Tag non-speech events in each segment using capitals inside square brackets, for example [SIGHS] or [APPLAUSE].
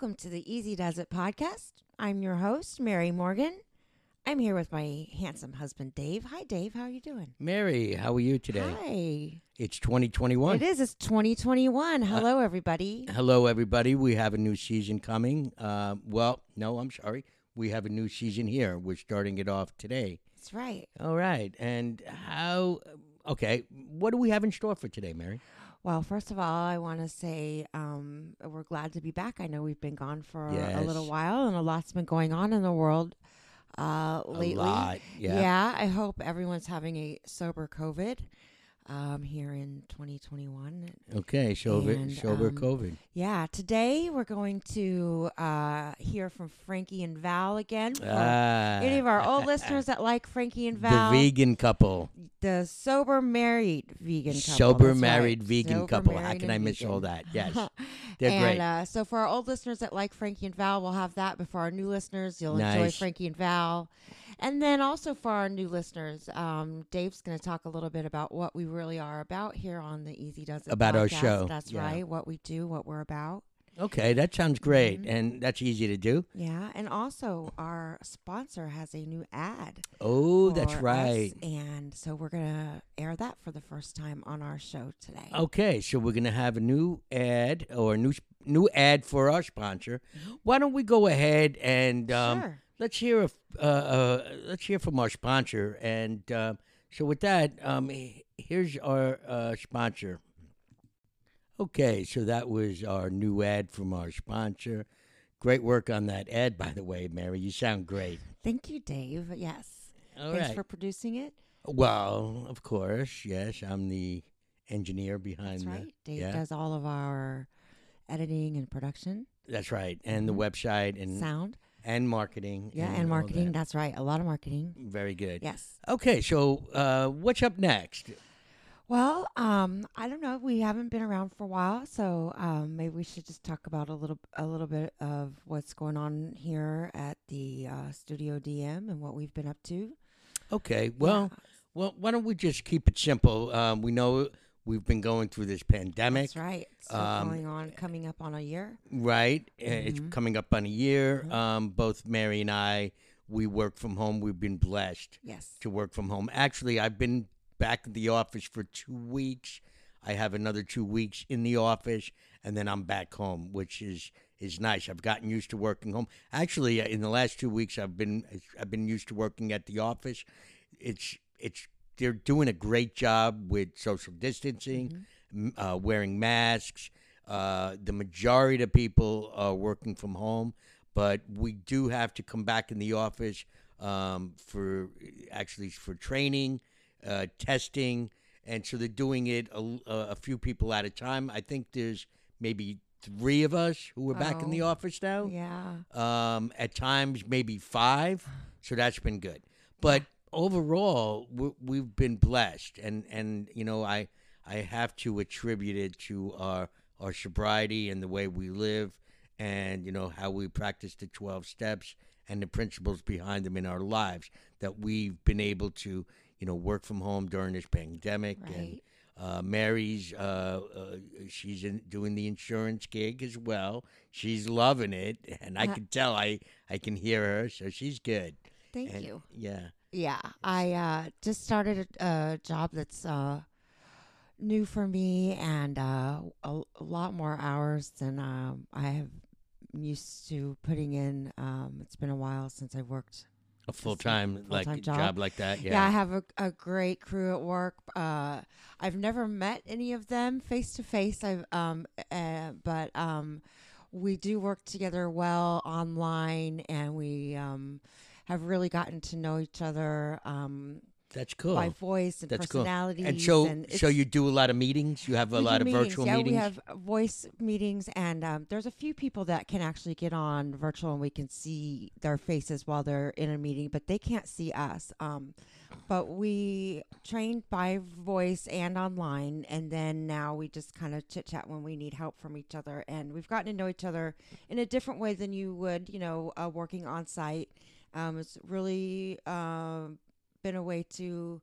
Welcome to the Easy Does It podcast. I'm your host, Mary Morgan. I'm here with my handsome husband, Dave. Hi, Dave. How are you doing? Mary, how are you today? Hi. It's 2021. It is. It's 2021. Hello, everybody. Hello, everybody. We have a new season coming. Uh, well, no, I'm sorry. We have a new season here. We're starting it off today. That's right. All right. And how, okay, what do we have in store for today, Mary? Well, first of all, I want to say um, we're glad to be back. I know we've been gone for a little while, and a lot's been going on in the world uh, lately. A lot. Yeah. I hope everyone's having a sober COVID um, here in 2021. Okay, sober, And, sober um, COVID. Yeah, today we're going to uh, hear from Frankie and Val again. Ah, any of our old [LAUGHS] listeners that like Frankie and Val. the vegan couple. the sober married vegan couple. Sober married right. vegan Sober, couple. How can I miss all that? Yes. [LAUGHS] They're and, great. Uh, so for our old listeners that like Frankie and Val, we'll have that. But for our new listeners, you'll enjoy Frankie and Val. And then also for our new listeners, um, Dave's going to talk a little bit about what we really are about here on the Easy Does It About our show, That's yeah. right. What we do, what we're about. okay, that sounds great. Mhm. And that's easy to do. Yeah, and also our sponsor has a new ad. Oh, that's right. and so we're gonna air that for the first time on our show today. Okay, so we're gonna have a new ad or a new new ad for our sponsor. Why don't we go ahead and um, sure. Let's hear a, uh, uh, let's hear from our sponsor. And uh, so with that, um, here's our uh, sponsor. Okay, so that was our new ad from our sponsor. Great work on that ad, by the way, Mary. You sound great. Thank you, Dave. Yes. All Thanks right. for producing it. well, of course, yes. I'm the engineer behind That's the. right. Dave yeah. does all of our editing and production, That's right, and Mhm. the website and sound. And marketing. Yeah, and all marketing. that. That's right. A lot of marketing. Very good. Yes. Okay, so uh, what's up next? Well, um, I don't know. We haven't been around for a while, so um, maybe we should just talk about a little, a little bit of what's going on here at the uh, Studio DM and what we've been up to. Okay, well, well, why don't we just keep it simple? Um, we know we've been going through this pandemic, that's right. Still um, going on, coming up on a year. right? Uh, It's Mhm. coming up on a year. Mhm. Um, both Mary and I, we work from home. We've been blessed Yes. to work from home. Actually, I've been back at the office for two weeks. I have another two weeks in the office, and then I'm back home, which is is nice. I've gotten used to working home. Actually, in the last two weeks, I've been I've been used to working at the office. It's it's they're doing a great job with social distancing, m uh, wearing masks. Uh, the majority of people are working from home, but we do have to come back in the office um, for actually for training, uh, testing, and so they're doing it a, a few people at a time. I think there's maybe three of us who are back in the Oh. office now. Yeah. Um, at times, maybe five. So that's been good. But overall, we, we've been blessed, and and you know, I I have to attribute it to our our sobriety and the way we live, and you know how we practice the twelve steps and the principles behind them in our lives. That we've been able to you know work from home during this pandemic and. Right. Uh, Mary's uh, uh, she's in, doing the insurance gig as well. She's loving it, and I Uh, can tell. I I can hear her, so she's good. Thank And- you. Yeah. Yeah, I uh, just started a, a job that's uh, new for me and uh, a, a lot more hours than um, I have used to putting in. Um, it's been a while since I worked. A full time like job. job. like that. Yeah, Yeah. I have a, a great crew at work. Uh, I've never met any of them face to face. I've um, uh, but um, we do work together well online, and we um, have really gotten to know each other um, That's cool. by voice and That's cool. and so and so you do a lot of meetings. You have a lot of meetings. virtual yeah, meetings. we have voice meetings, and um, there's a few people that can actually get on virtual, and we can see their faces while they're in a meeting, but they can't see us. Um, but we trained by voice and online, and then now we just kind of chit chat when we need help from each other, and we've gotten to know each other in a different way than you would, you know, uh, working on site. Um, it's really um, been a way to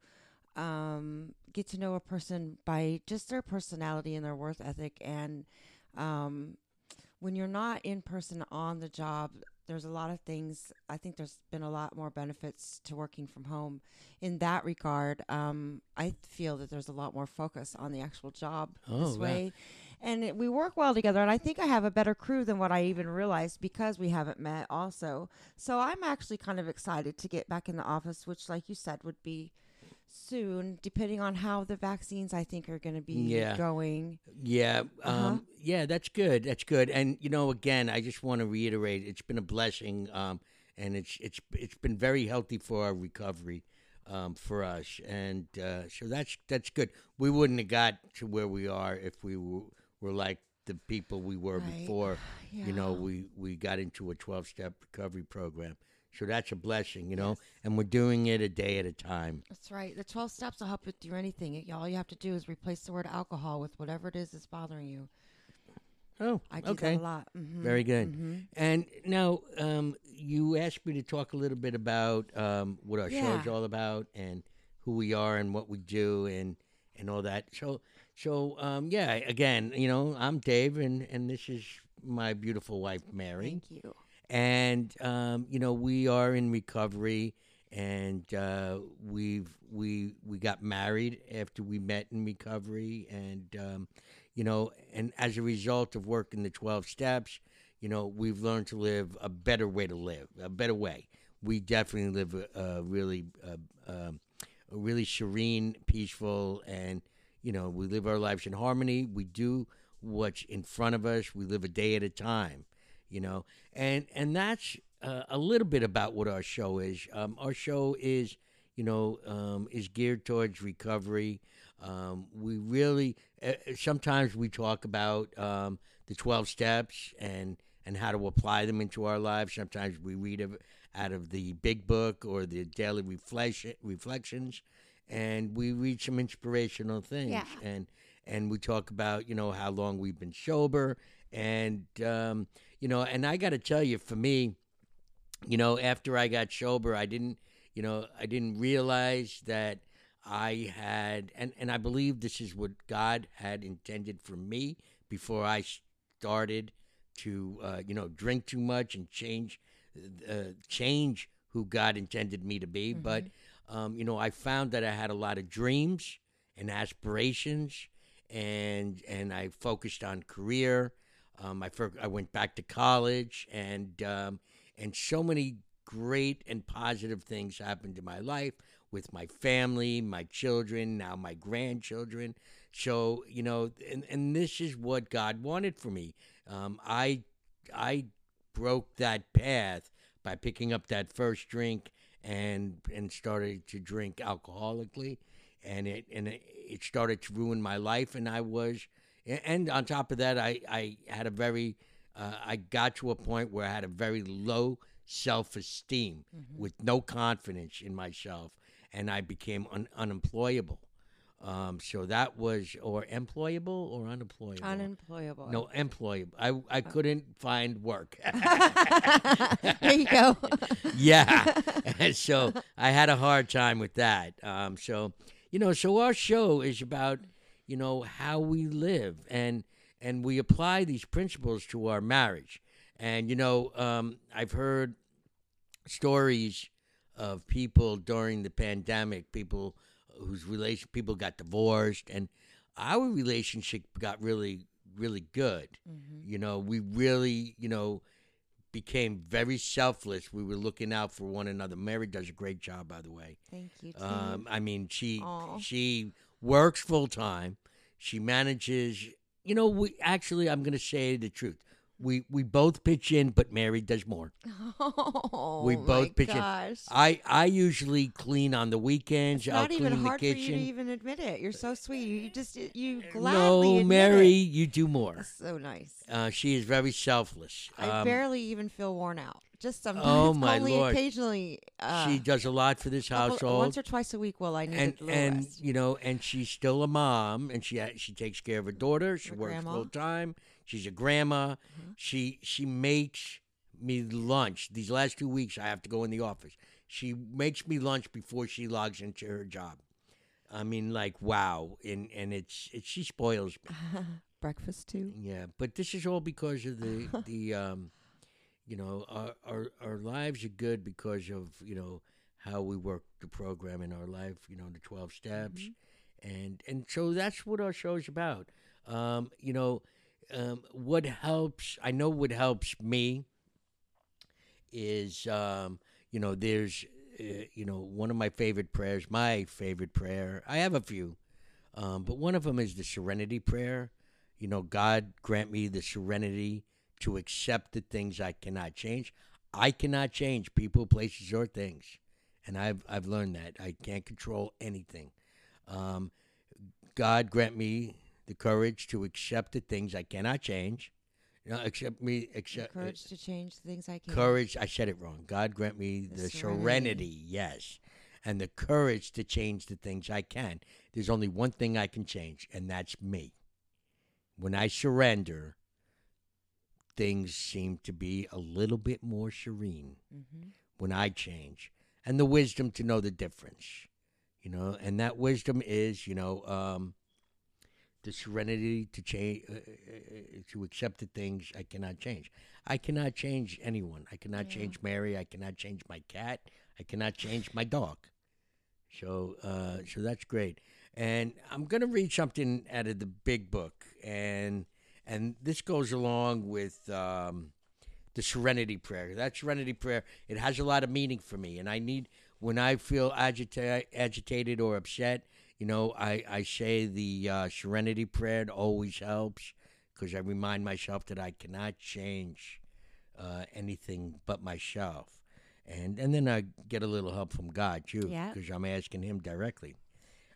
um, get to know a person by just their personality and their worth ethic. And um, when you're not in person on the job, there's a lot of things. I think there's been a lot more benefits to working from home in that regard. Um, I feel that there's a lot more focus on the actual job Oh, this wow. And we work well together. And I think I have a better crew than what I even realized because we haven't met, also. So I'm actually kind of excited to get back in the office, which, like you said, would be soon, depending on how the vaccines I think are going to be Yeah. going. Yeah, um, Uh-huh. yeah, that's good. That's good. And you know, again, I just want to reiterate, it's been a blessing, um, and it's it's it's been very healthy for our recovery, um, for us, and uh, so that's that's good. We wouldn't have got to where we are if we were, were like the people we were Right. before. [SIGHS] You know, we we got into a twelve step recovery program. So that's a blessing, you know, and we're doing it a day at a time. That's right. The 12 steps will help you through anything. All you have to do is replace the word alcohol with whatever it is that's bothering you. Oh, I do okay. that a lot. hmm Very good. hmm And now, um, you asked me to talk a little bit about um, what our show is all about and who we are and what we do and and all that. So, so um, yeah. Again, you know, I'm Dave, and and this is my beautiful wife, Mary. Thank you. And um, you know, we are in recovery, and uh, we've we we got married after we met in recovery, and um, you know, and as a result of working the twelve steps, you know, we've learned to live a better way to live, a better way. We definitely live a, a really, uh, um, a really serene, peaceful, and you know, we live our lives in harmony. We do what's in front of us. We live a day at a time you know and and that's uh, a little bit about what our show is um, our show is you know um, is geared towards recovery um, we really uh, sometimes we talk about um, the 12 steps and and how to apply them into our lives. Sometimes we read of, out of the big book or the daily reflection, reflections and we read some inspirational things. Yeah. and and we talk about you know how long we've been sober. And um, you know and i got to tell you for me you know after i got sober i didn't you know i didn't realize that i had and and i believe this is what god had intended for me before i started to uh, you know drink too much and change uh, change who god intended me to be but um, you know i found that i had a lot of dreams and aspirations and and i focused on career um, I, fir- I went back to college, and um, and so many great and positive things happened in my life with my family, my children, now my grandchildren. So you know, and, and this is what God wanted for me. Um, I I broke that path by picking up that first drink and and started to drink alcoholically, and it and it, it started to ruin my life, and I was and on top of that, I, I had a very, uh, I got to a point where I had a very low self esteem with no confidence in myself, and I became un- unemployable. Um, so that was, or employable or unemployable? Unemployable. no, employable. I, I couldn't find work. [LAUGHS] there you go. [LAUGHS] yeah. [LAUGHS] So I had a hard time with that. Um, so, you know, so our show is about, you know, how we live and and we apply these principles to our marriage. And you know, um, I've heard stories of people during the pandemic, people whose relation people got divorced, and our relationship got really, really good. Mm-hmm. You know, we really, you know, became very selfless. We were looking out for one another. Mary does a great job, by the way. Thank you. Too. Um, I mean, she Aw. she works full time. She manages. You know, we actually, I'm going to say the truth. We we both pitch in, but Mary does more. [LAUGHS] oh, we my both pitch in. I I usually clean on the weekends. It's I'll not clean even the hard for you to even admit it. You're so sweet. You just you gladly no, admit Mary, It. you do more. That's so nice. Uh, she is very selfless. I Um, barely even feel worn out. Just sometimes. Oh, [LAUGHS] my only Lord. occasionally. Uh, she does a lot for this couple- household. once or twice a week. While I need and and rest. you know, and she's still a mom, and she she takes care of her daughter. She works grandma. full time. She's a grandma. Mm-hmm. She she makes me lunch. These last two weeks, I have to go in the office. She makes me lunch before she logs into her job. I mean, like wow, and and it's, it's she spoils me. [LAUGHS] breakfast too. Yeah, but this is all because of the [LAUGHS] the um, you know, our our our lives are good because of you know how we work the program in our life. You know, the twelve steps, and and so that's what our show is about. Um, you know, um, what helps? I know what helps me is um, you know there's uh, you know one of my favorite prayers. My favorite prayer. I have a few, um, but one of them is the Serenity Prayer. You know, God grant me the serenity to accept the things I cannot change. I cannot change people, places, or things, and I've I've learned that I can't control anything. Um, God grant me the courage to accept the things I cannot change. You know, accept me, accept uh, Courage to change the things I can. courage. I said it wrong. God grant me The the, serenity. serenity. yes, and the courage to change the things I can. There's only one thing I can change, and that's me. When I surrender, things seem to be a little bit more serene hmm when I change, and the wisdom to know the difference, you know, and that wisdom is, you know, um, the serenity to change, uh, uh, uh, to accept the things I cannot change. I cannot change anyone. I cannot Yeah. change Mary. I cannot change my cat. I cannot change my dog. So, uh, so that's great. And I'm going to read something out of the big book, and and this goes along with um, the Serenity Prayer. That Serenity Prayer it has a lot of meaning for me, and I need when I feel agita- agitated or upset. You know, I, I say the uh, Serenity Prayer. It always helps because I remind myself that I cannot change uh, anything but myself. And, and then I get a little help from God too, Yeah. because I'm asking Him directly.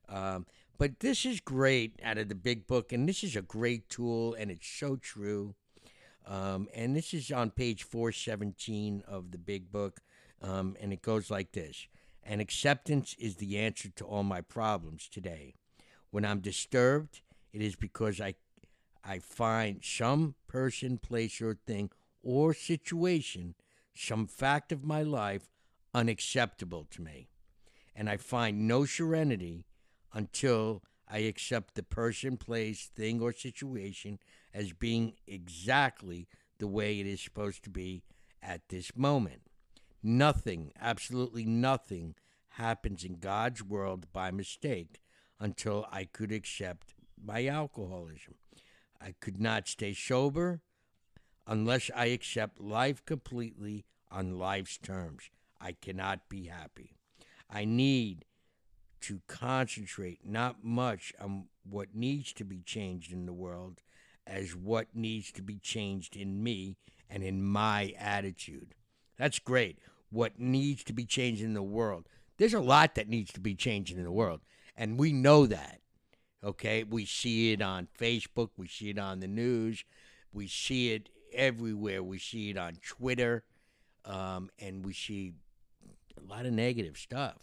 Um, but this is great out of the big book, and this is a great tool, and it's so true. Um, and this is on page 417 of the big book, um, and it goes like this And acceptance is the answer to all my problems today. When I'm disturbed, it is because I, I find some person, place, or thing, or situation, some fact of my life unacceptable to me. And I find no serenity until I accept the person, place, thing, or situation as being exactly the way it is supposed to be at this moment. Nothing, absolutely nothing, happens in God's world by mistake until I could accept my alcoholism. I could not stay sober unless I accept life completely on life's terms. I cannot be happy. I need to concentrate not much on what needs to be changed in the world as what needs to be changed in me and in my attitude. That's great. What needs to be changed in the world. There's a lot that needs to be changed in the world, and we know that. Okay? We see it on Facebook, we see it on the news, we see it everywhere. We see it on Twitter, um, and we see a lot of negative stuff.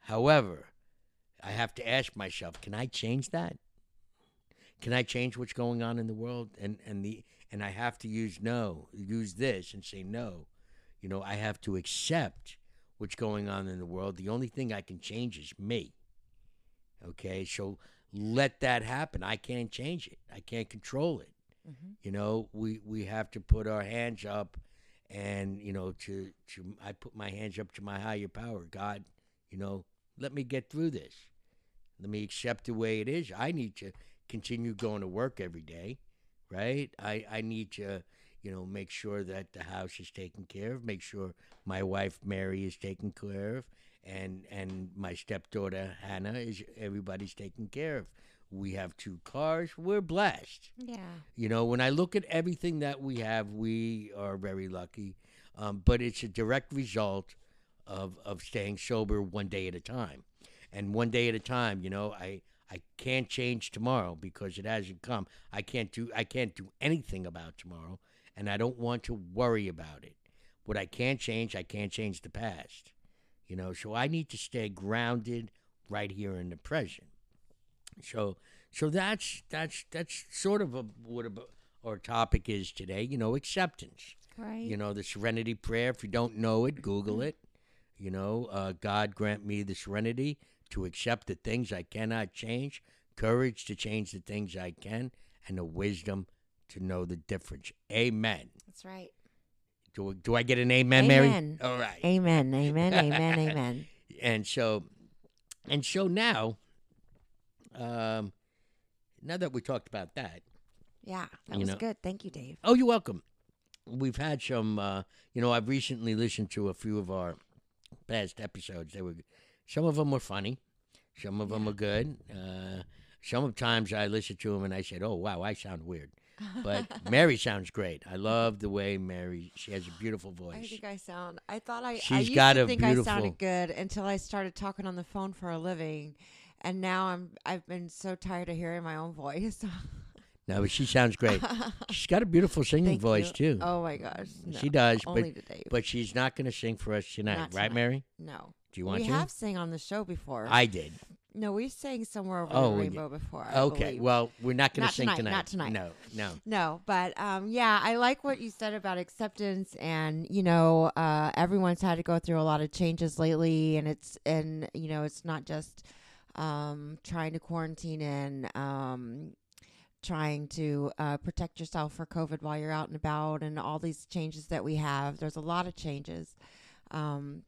However, I have to ask myself, can I change that? Can I change what's going on in the world? And and the and I have to use no, use this and say no. You know, I have to accept what's going on in the world. The only thing I can change is me. Okay, so let that happen. I can't change it. I can't control it. hmm You know, we we have to put our hands up, and you know, to to I put my hands up to my higher power, God. You know, let me get through this. Let me accept the way it is. I need to continue going to work every day, right? I I need to, you know, make sure that the house is taken care of. Make sure my wife Mary is taken care of, and and my stepdaughter Hannah is. Everybody's taken care of. We have two cars. We're blessed. Yeah. You know, when I look at everything that we have, we are very lucky. Um, but it's a direct result of of staying sober one day at a time, and one day at a time. You know, I I can't change tomorrow because it hasn't come. I can't do I can't do anything about tomorrow, and I don't want to worry about it. What I can't change, I can't change the past. You know, so I need to stay grounded right here in the present. So so that's that's that's sort of a, what a, our topic is today. You know, acceptance. Right. You know, the Serenity Prayer. If you don't know it, Google it. You know, uh, God grant me the serenity to accept the things I cannot change, courage to change the things I can, and the wisdom to know the difference. Amen. That's right. Do, do I get an amen, Amen. Mary? All right. Amen. [LAUGHS] Amen. Amen. amen. and so and so now um now that we talked about that Yeah, that was know- good. Thank you, Dave. oh you're welcome we've had some uh you know i've recently listened to a few of our past episodes they were some of them were funny some of them were good uh sometimes i listen to them and i said oh wow i sound weird but [LAUGHS] mary sounds great i love the way mary she has a beautiful voice. I think I sound. I thought I. I She's used got to a think I sounded good until I started talking on the phone for a living, and now I'm. I've been so tired of hearing my own voice. [LAUGHS] no but she sounds great [LAUGHS] she's got a beautiful singing Thank voice you. too Oh my gosh, no, she does but Only to Dave. But she's not going to sing for us tonight, Not right, tonight. Mary? no, Do you want to? we to? have sang on the show before. I did. No, we sang somewhere over Oh, the rainbow before. I okay. believe. Well, we're not going to sing tonight, not tonight. No, no. No, but um, yeah, I like what you said about acceptance, and you know, uh, everyone's had to go through a lot of changes lately, and it's and you know, it's not just um, trying to quarantine and um, trying to uh, protect yourself for COVID while you're out and about, and all these changes that we have. There's a lot of changes, um,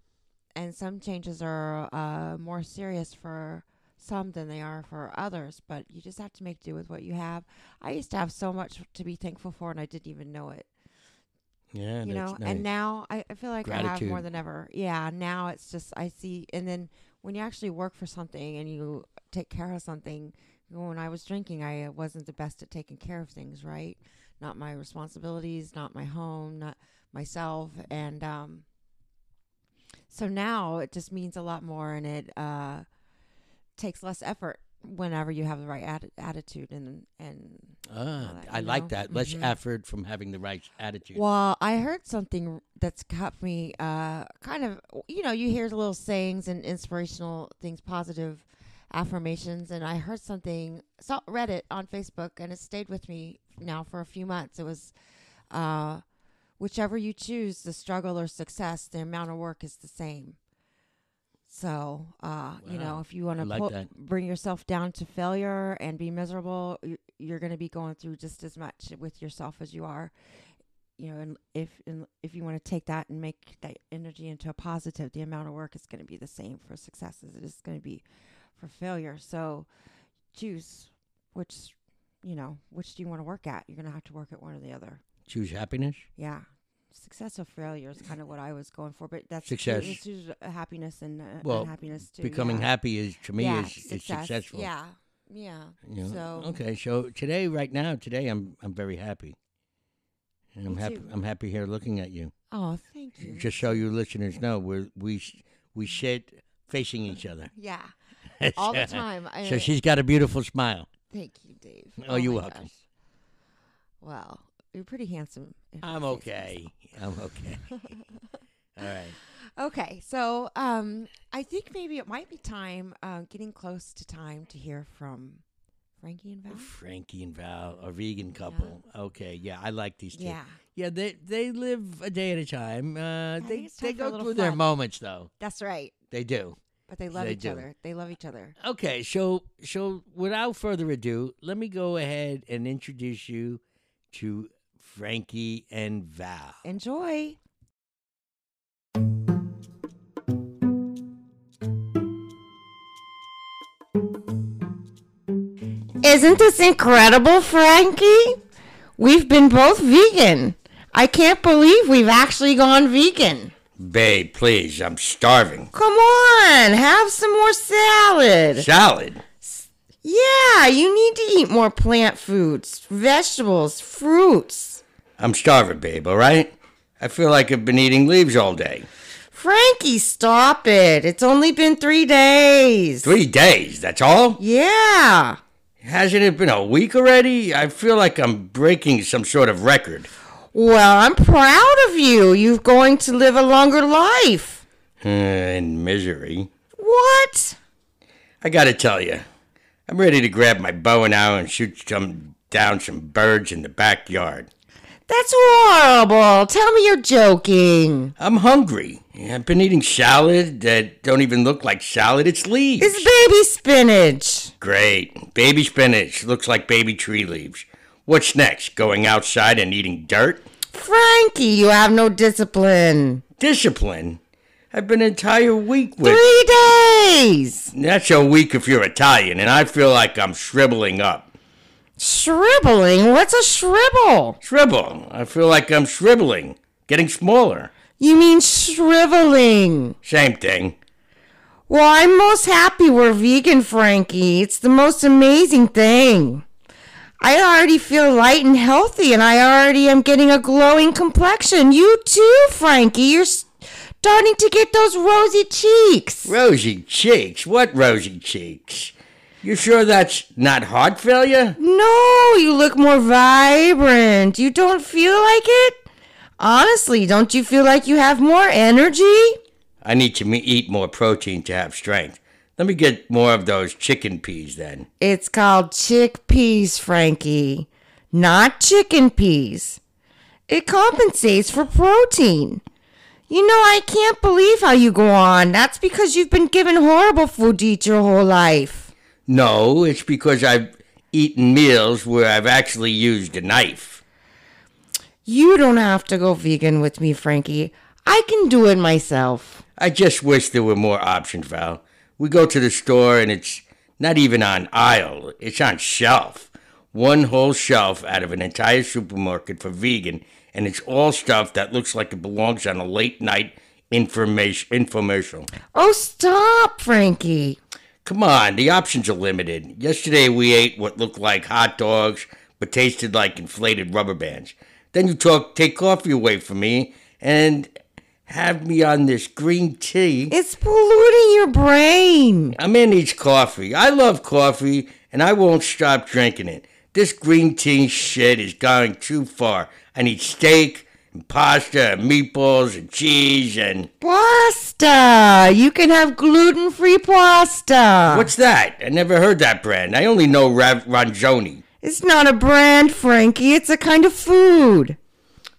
and some changes are uh, more serious for some than they are for others. But you just have to make do with what you have. I used to have so much to be thankful for, and I didn't even know it. Yeah, you know, nice. and now I, I feel like I have more than ever. Yeah, now it's just I see, and then when you actually work for something and you take care of something. When I was drinking, I uh, wasn't the best at taking care of things. Right, not my responsibilities, not my home, not myself, and um. So now it just means a lot more, and it uh, takes less effort whenever you have the right atti- attitude and and ah, that, I like know? that. Less Mhm. effort from having the right attitude. Well, I heard something that's got me uh, kind of, you know, you hear little sayings and inspirational things, positive affirmations, and I heard something, saw, read it on Facebook, and it stayed with me now for a few months. It was, uh, whichever you choose, the struggle or success, the amount of work is the same. So, uh, you know, if you want to like bring yourself down to failure and be miserable, you- you're going to be going through just as much with yourself as you are you know, and if and if you want to take that and make that energy into a positive, the amount of work is going to be the same for success as it is going to be for failure. So choose which, you know, which do you want to work at? You're going to have to work at one or the other. Choose happiness. Yeah. Success or failure is kind of what I was going for, but that's Success. It's choose happiness and uh, Well, unhappiness too. Becoming yeah. happy is to me yeah, is, is successful. Yeah, yeah. You know? So okay, so today, right now, today, I'm I'm very happy. And I'm happy. too. I'm happy here looking at you. oh, thank you. Just so you listeners know, we we we sit facing each other [LAUGHS] yeah, [LAUGHS] all the time. I, So she's got a beautiful smile. Thank you, Dave. Oh, you're welcome. gosh. Well, you're pretty handsome. [LAUGHS] I'm okay. I'm [LAUGHS] okay. All right. Okay, so um, I think maybe it might be time, uh, getting close to time to hear from Frankie and Val. Frankie and Val, a vegan couple. Okay, yeah, I like these two. Yeah, Yeah, they they live a day at a time. Uh, they they time for a go through their moments though. that's right. They do. But they love They each do. other. They love each other. Okay, so so without further ado, let me go ahead and introduce you to Frankie and Val. Enjoy. Isn't this incredible, Frankie? We've been both vegan. I can't believe we've actually gone vegan. Babe, please, I'm starving. Come on, have some more salad. Salad. Yeah, you need to eat more plant foods, vegetables, fruits. I'm starving, babe, all right? I feel like I've been eating leaves all day. Frankie, stop it. It's only been three days. Three days, that's all? Yeah. Hasn't it been a week already? I feel like I'm breaking some sort of record. Well, I'm proud of you. You're going to live a longer life. Uh, in misery. What? I gotta tell you, I'm ready to grab my bow and arrow and shoot some down some birds in the backyard. That's horrible. Tell me you're joking. I'm hungry. I've been eating salad that don't even look like salad. It's leaves. It's baby spinach. Great. Baby spinach looks like baby tree leaves. What's next? Going outside and eating dirt? Frankie, you have no discipline. Discipline? I've been an entire week with. Three days. That's a week if you're Italian, and I feel like I'm shriveling up. Shriveling? What's a shrivel? Shrivel. I feel like I'm shriveling, getting smaller. You mean shriveling. Same thing. Well, I'm most happy we're vegan, Frankie. It's the most amazing thing. I already feel light and healthy, and I already am getting a glowing complexion. You too, Frankie. You're starting to get those rosy cheeks. Rosy cheeks? What rosy cheeks? You sure that's not heart failure? No, you look more vibrant. You don't feel like it? Honestly, don't you feel like you have more energy? I need to me- eat more protein to have strength. Let me get more of those chicken peas then. It's called chickpeas, Frankie, not chicken peas. It compensates for protein. You know, I can't believe how you go on. That's because you've been given horrible food to eat your whole life. No, it's because I've eaten meals where I've actually used a knife. You don't have to go vegan with me, Frankie. I can do it myself. I just wish there were more options, Val. We go to the store and it's not even on aisle, it's on shelf. One whole shelf out of an entire supermarket for vegan, and it's all stuff that looks like it belongs on a late night information infomercial. Oh, stop, Frankie. Come on, the options are limited. Yesterday we ate what looked like hot dogs but tasted like inflated rubber bands. Then you talk take coffee away from me and have me on this green tea. It's polluting your brain. A man needs coffee. I love coffee and I won't stop drinking it. This green tea shit is going too far. I need steak and pasta and meatballs and cheese and. Pasta. You can have gluten free pasta. What's that? I never heard that brand. I only know Rav-. It's not a brand, Frankie. It's a kind of food.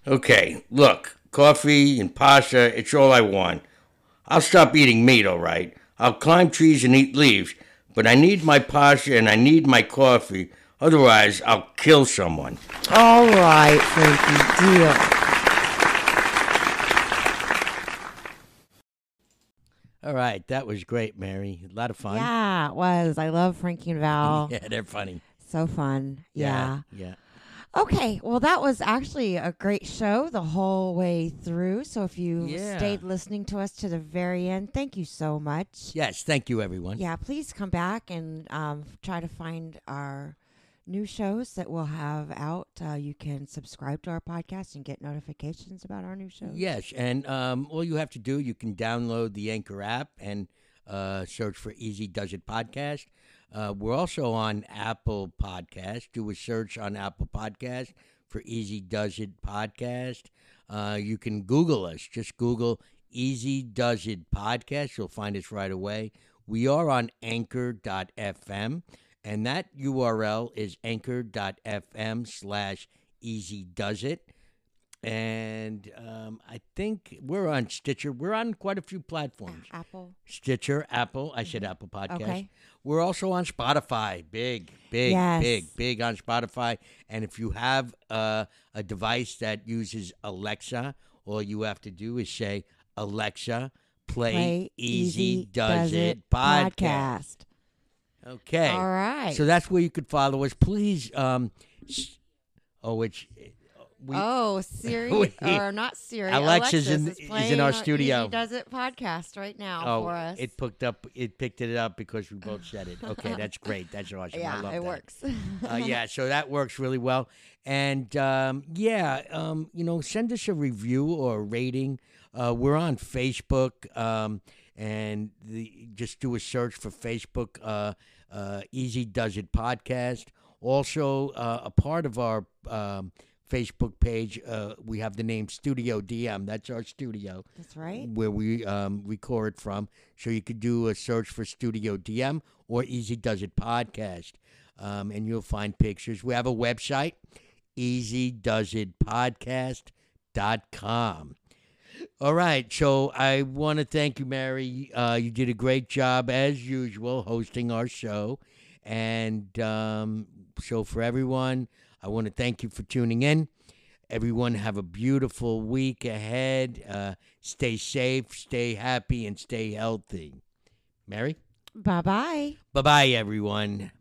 Okay, look, coffee and pasta, it's all I want. I'll stop eating meat, all right. I'll climb trees and eat leaves, but I need my pasta and I need my coffee. Otherwise, I'll kill someone. All right, Frankie, deal. All right, that was great, Mary. A lot of fun. Yeah, it was. I love Frankie and Val. [LAUGHS] Yeah, they're funny. So fun. Yeah. Yeah. Okay. Well, that was actually a great show the whole way through. So if you Yeah. stayed listening to us to the very end, thank you so much. Yes, thank you, everyone. Yeah, please come back and um, try to find our new shows that we'll have out. Uh, you can subscribe to our podcast and get notifications about our new shows. Yes, and um, all you have to do, you can download the Anchor app and uh, search for Easy Does It Podcast. Uh, we're also on Apple Podcast. Do a search on Apple Podcast for Easy Does It Podcast. Uh, you can Google us. Just Google Easy Does It Podcast. You'll find us right away. We are on anchor.fm, and that URL is anchor.fm slash easy does it and um, I think we're on Stitcher. We're on quite a few platforms. Apple. Stitcher, Apple. I said Apple Podcast. Okay. We're also on Spotify. Big, big, Yes. big, big on Spotify. And if you have uh, a device that uses Alexa, all you have to do is say, Alexa, play, Play Easy, Does, It podcast. Okay. All right. So that's where you could follow us. Please. Um, oh, which we. oh, [LAUGHS] Siri we- or not Siri? Alexa's in- Alexis is in our studio. Easy Does It podcast right now Oh, for us. it picked up. It picked it up because we both said it. Okay, [LAUGHS] that's great. That's awesome. I yeah, love it that. works. Uh, [LAUGHS] yeah, so that works really well. And um, yeah, um, you know, send us a review or a rating. Uh, we're on Facebook, um, and the, just do a search for Facebook. Uh, uh, Easy Does It podcast. Also, uh, a part of our um, Facebook page, uh, we have the name Studio DM. That's our studio That's right. where we um, record from. So you could do a search for Studio DM or Easy Does It Podcast, um, and you'll find pictures. We have a website, easydoesitpodcast.com. All right, so I want to thank you, Mary. Uh, you did a great job, as usual, hosting our show. And um, so, for everyone, I want to thank you for tuning in. Everyone, have a beautiful week ahead. Uh, stay safe, stay happy, and stay healthy. Mary? Bye bye. Bye bye, everyone.